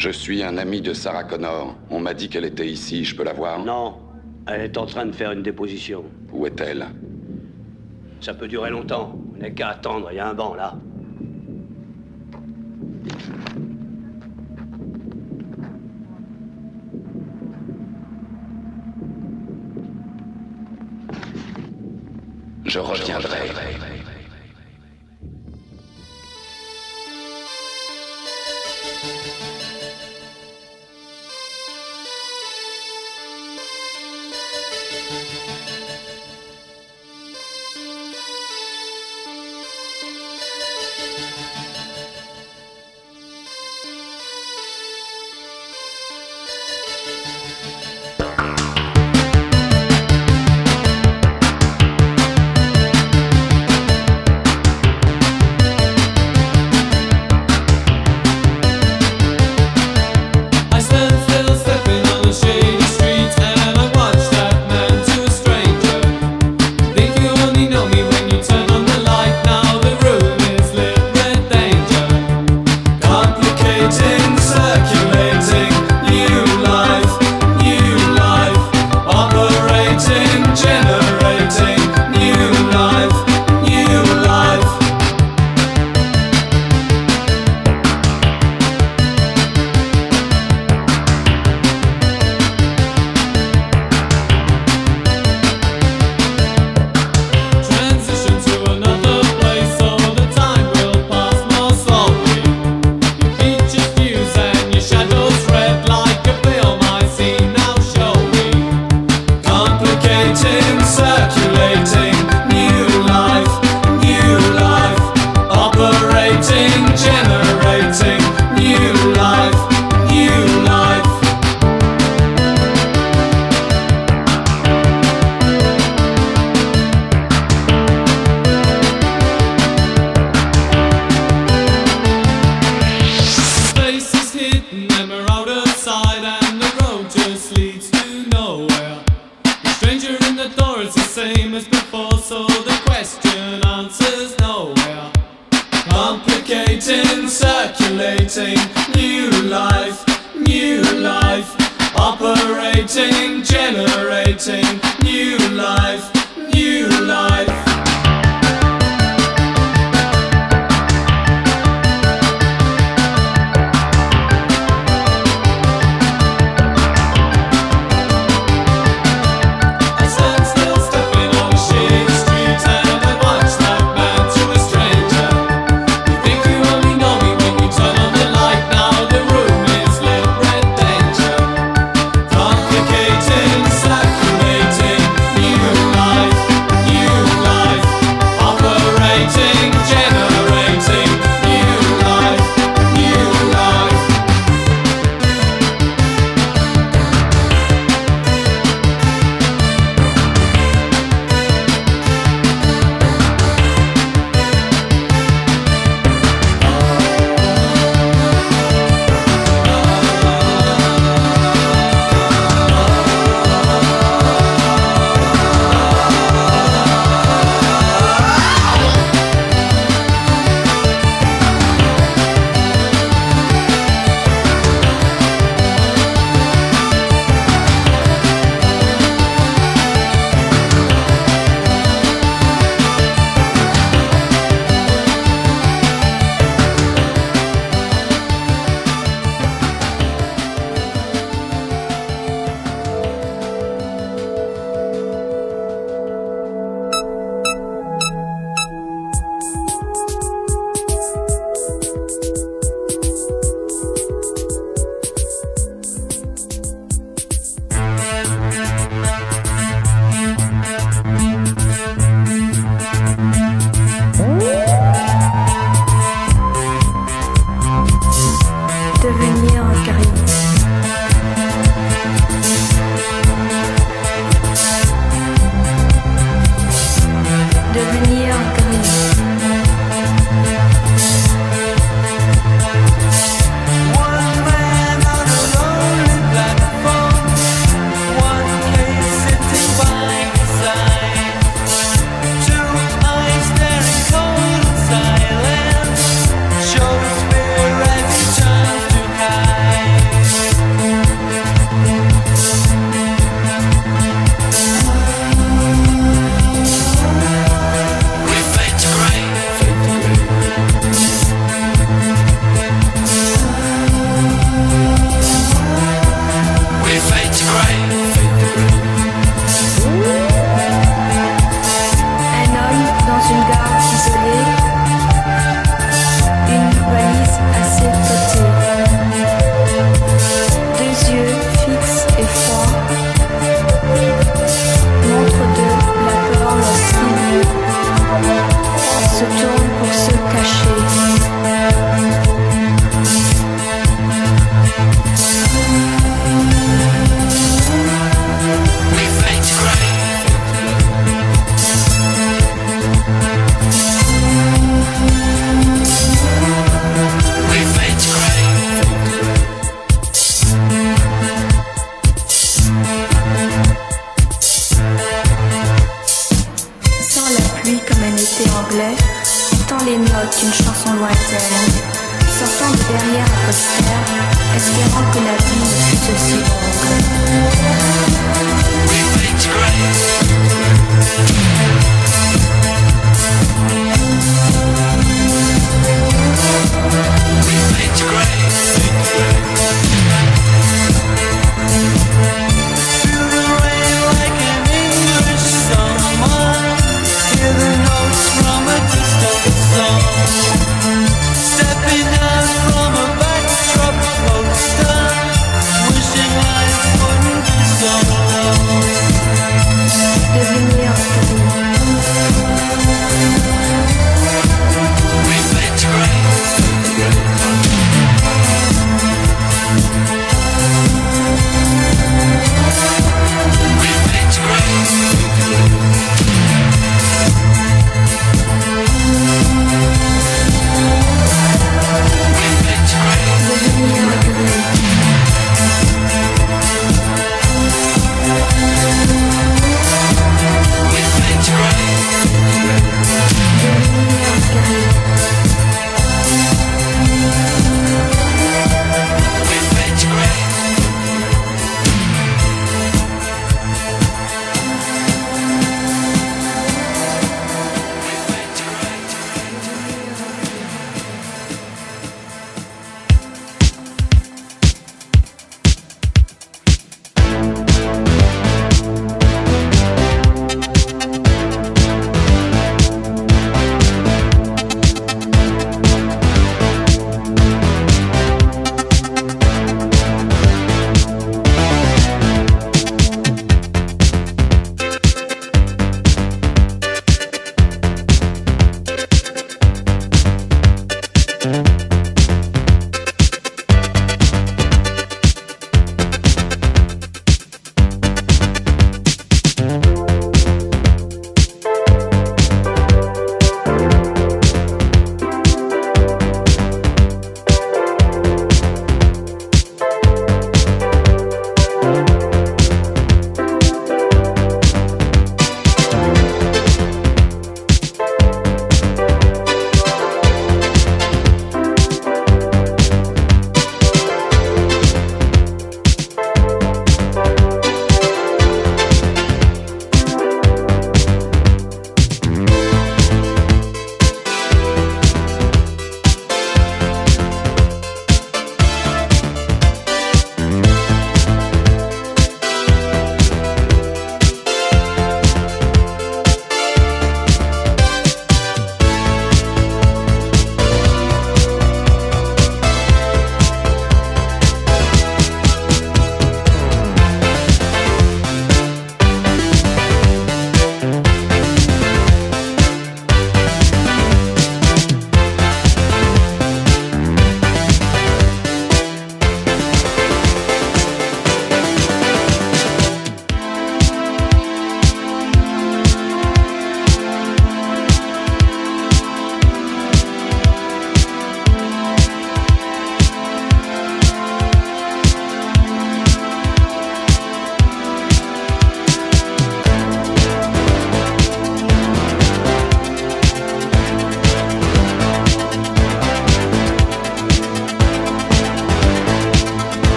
Je suis un ami de Sarah Connor. On m'a dit qu'elle était ici. Je peux la voir Non. Elle est en train de faire une déposition. Où est-elle? Ça peut durer longtemps. On n'a qu'à attendre. Il y a un banc là. Je reviendrai.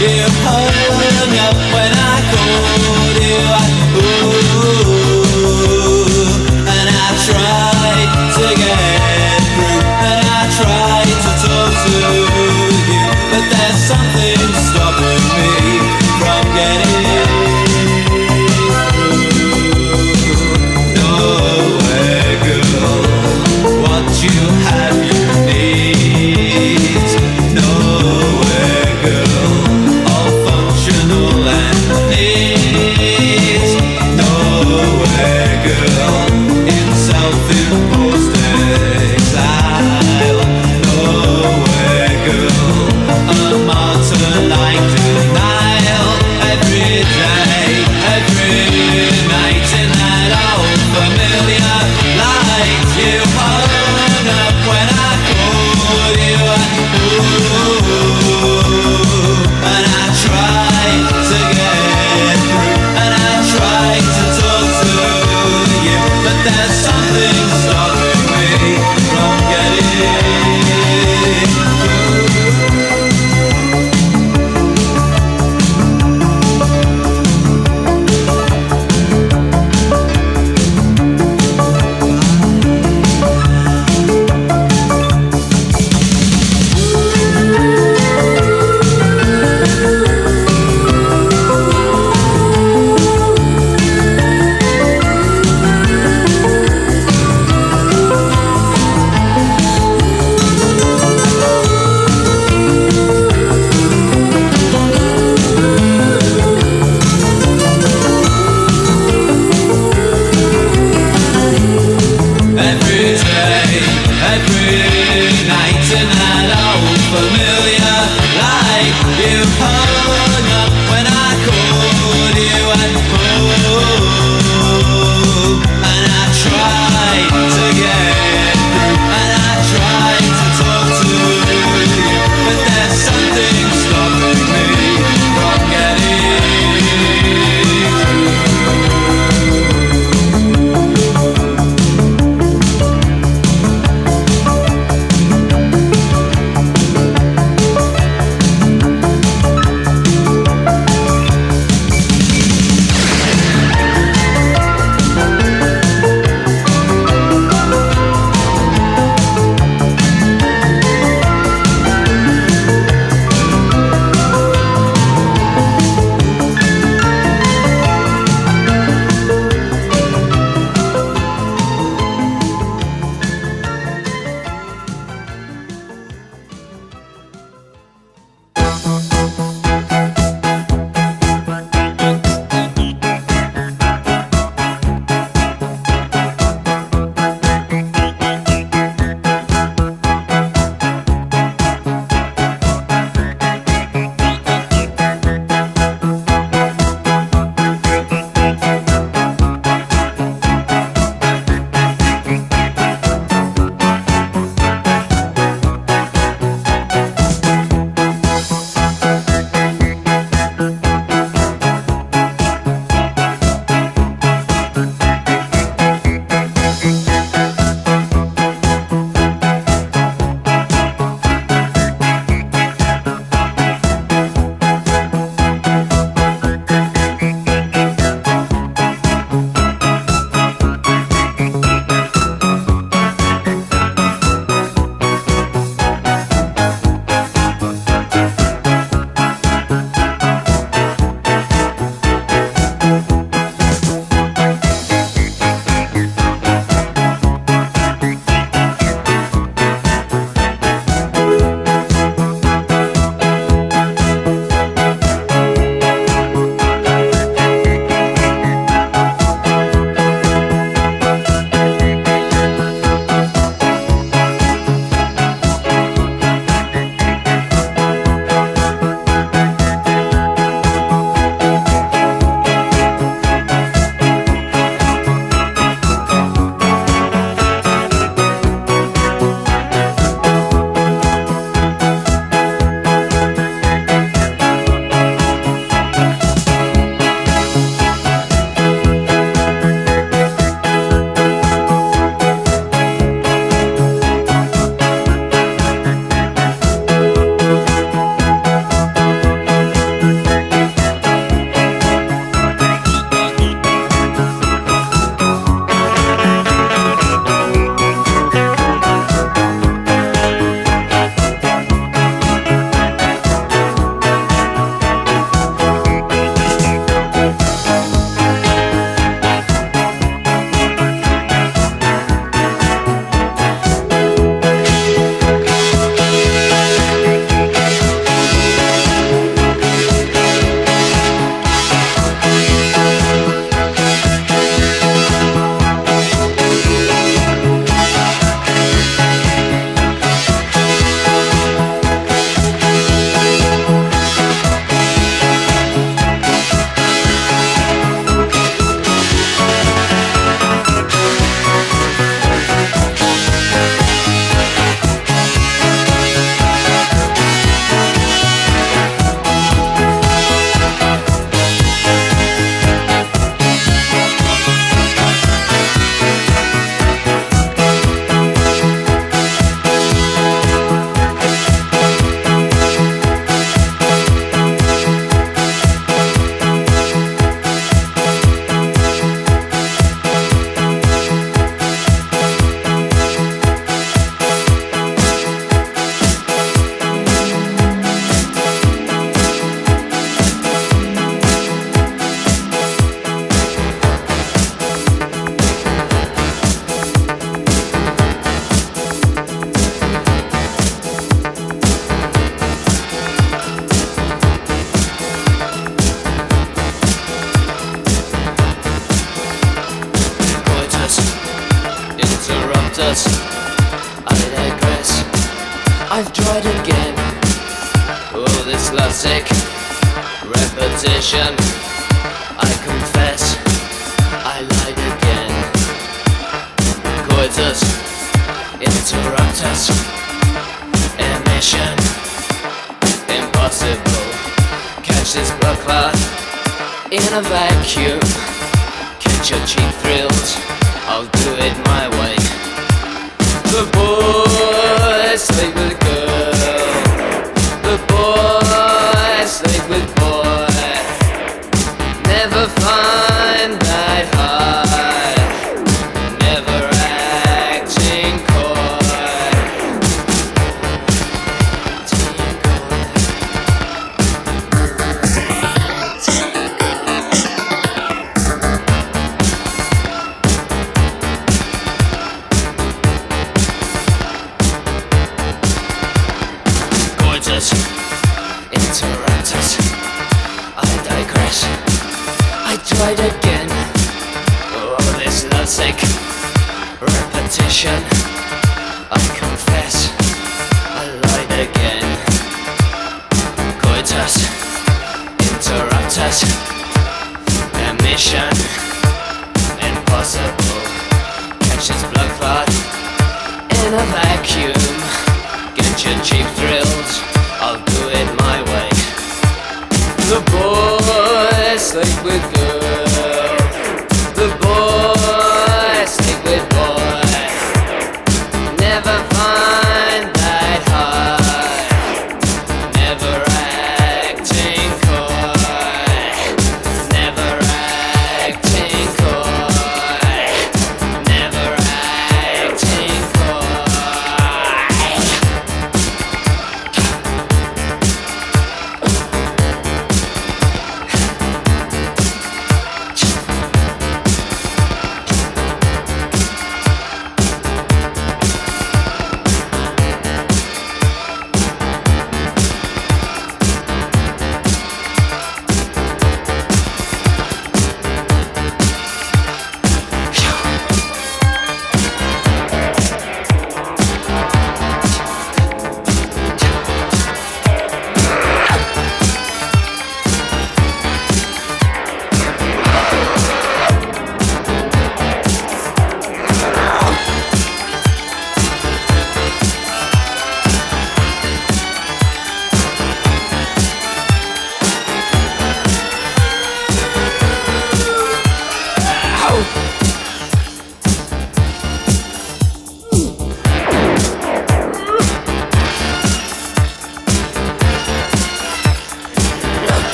Yeah,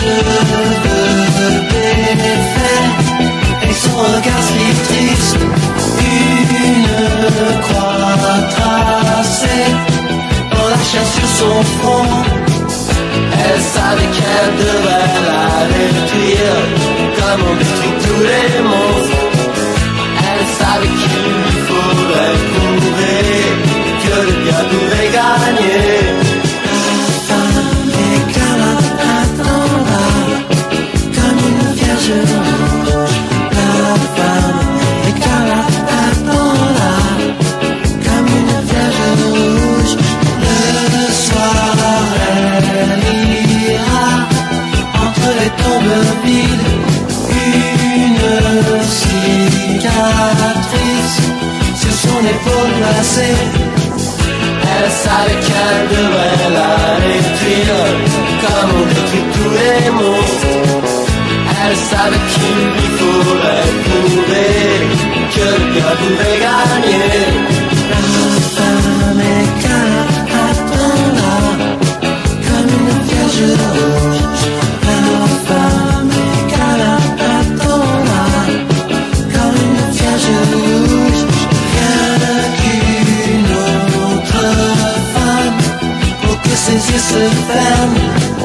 cheveux défaits et son regard si triste, une croix tracée dans la chair sur son front. Elle savait qu'elle devrait la détruire, comme on détruit tous les monstres. Épaule glacée. Elle savait qu'elle devrait la détruire Comme on détruit tous les monstres Elle savait qu'il lui faudrait prouver Que se ferment.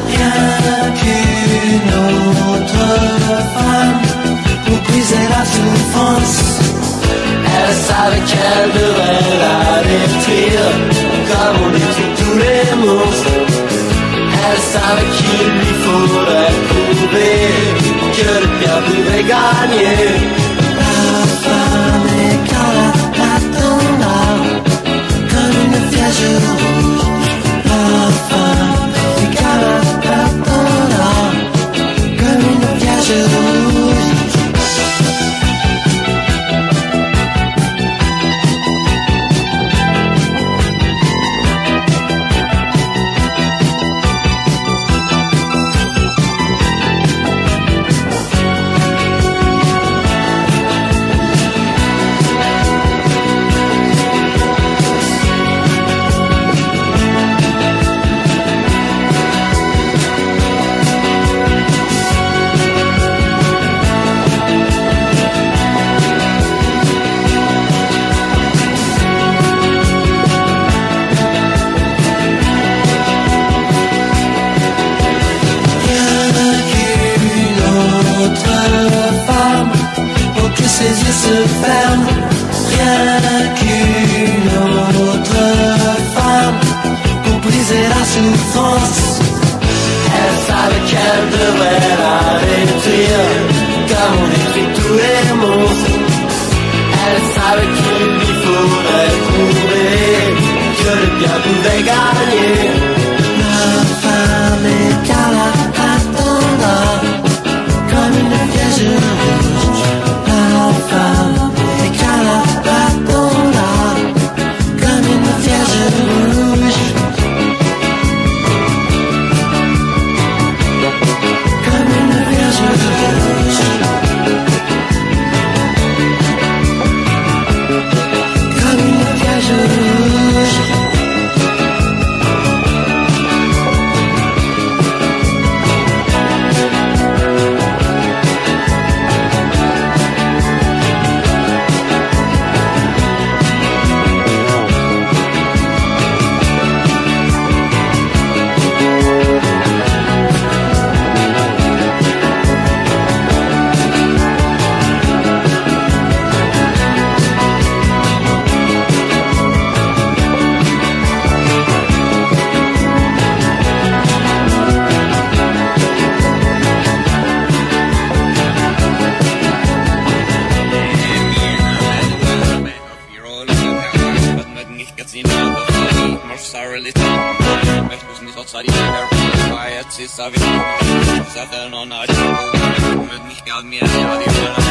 Rien qu'une autre femme pour briser la souffrance. Elle savait qu'elle devrait la détruire comme on détruit tous les monstres. Elle savait qu'il lui faudrait prouver que le bien pouvait gagner. La femme écarlate attendra comme une vierge Eterno, Nacho, mit mich, glaub mir, ja, die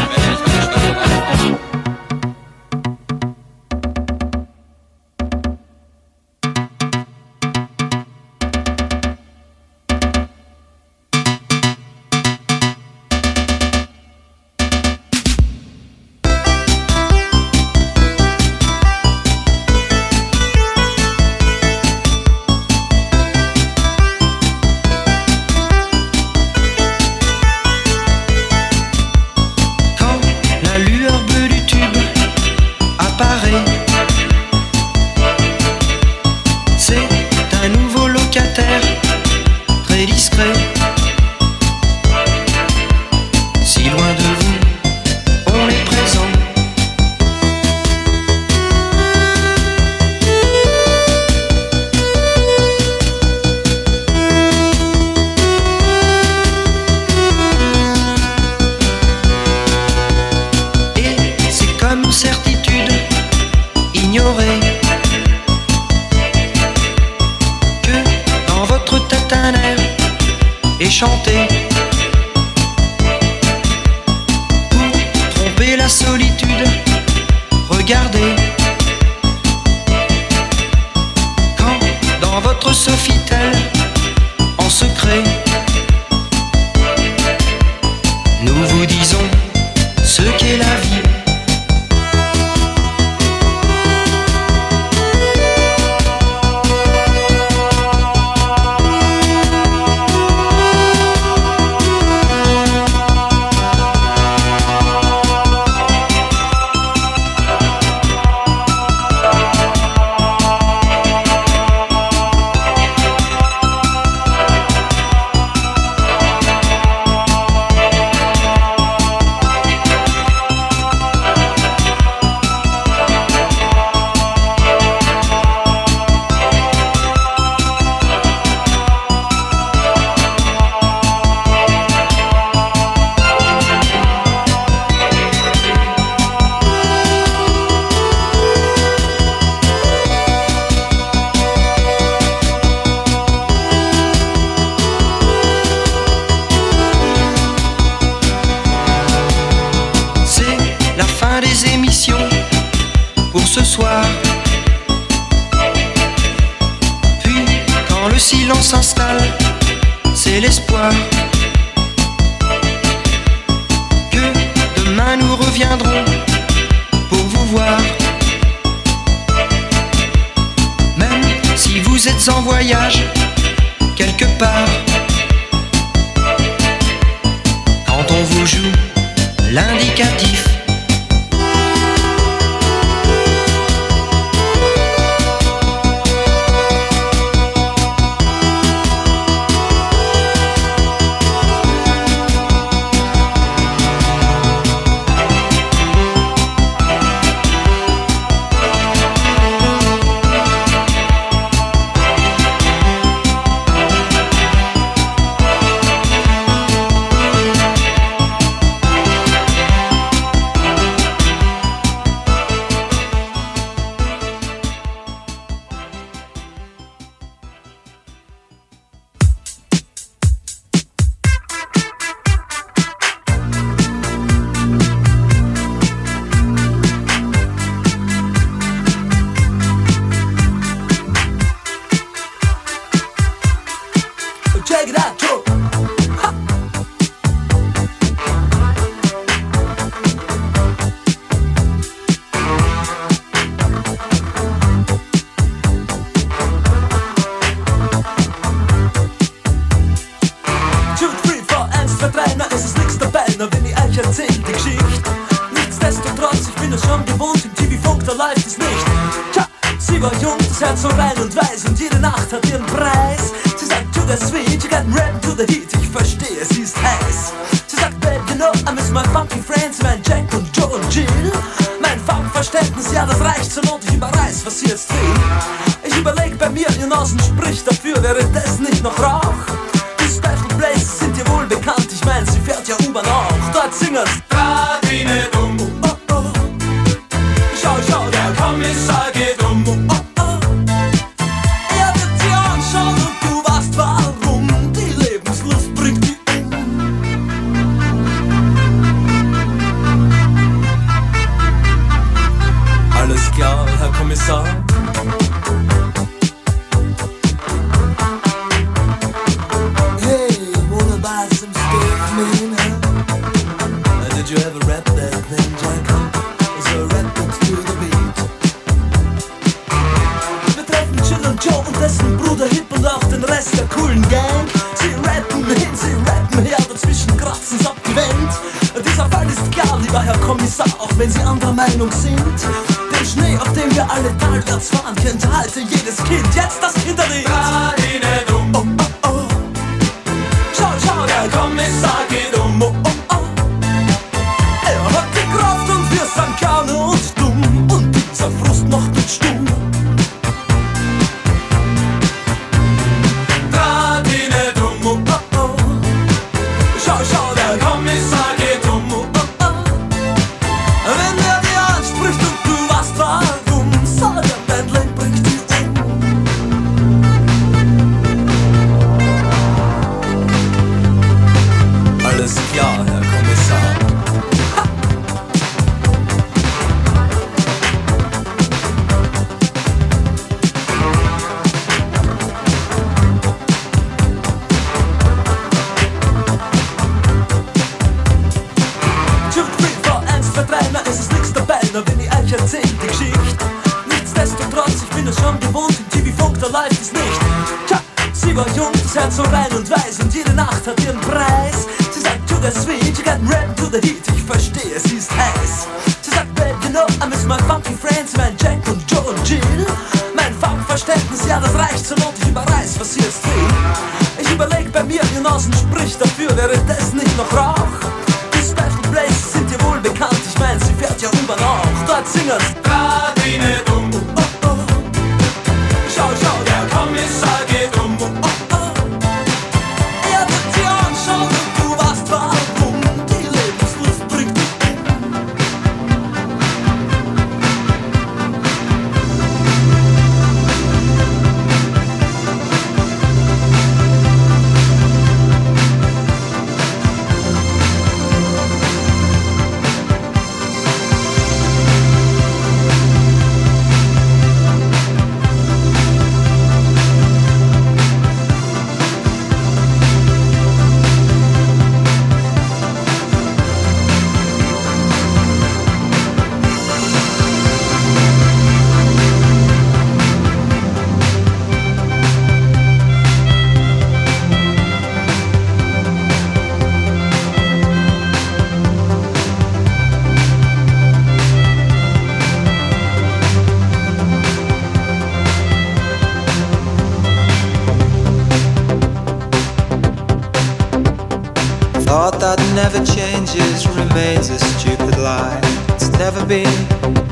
never changes remains a stupid lie. It's never been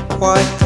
quite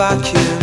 vacuum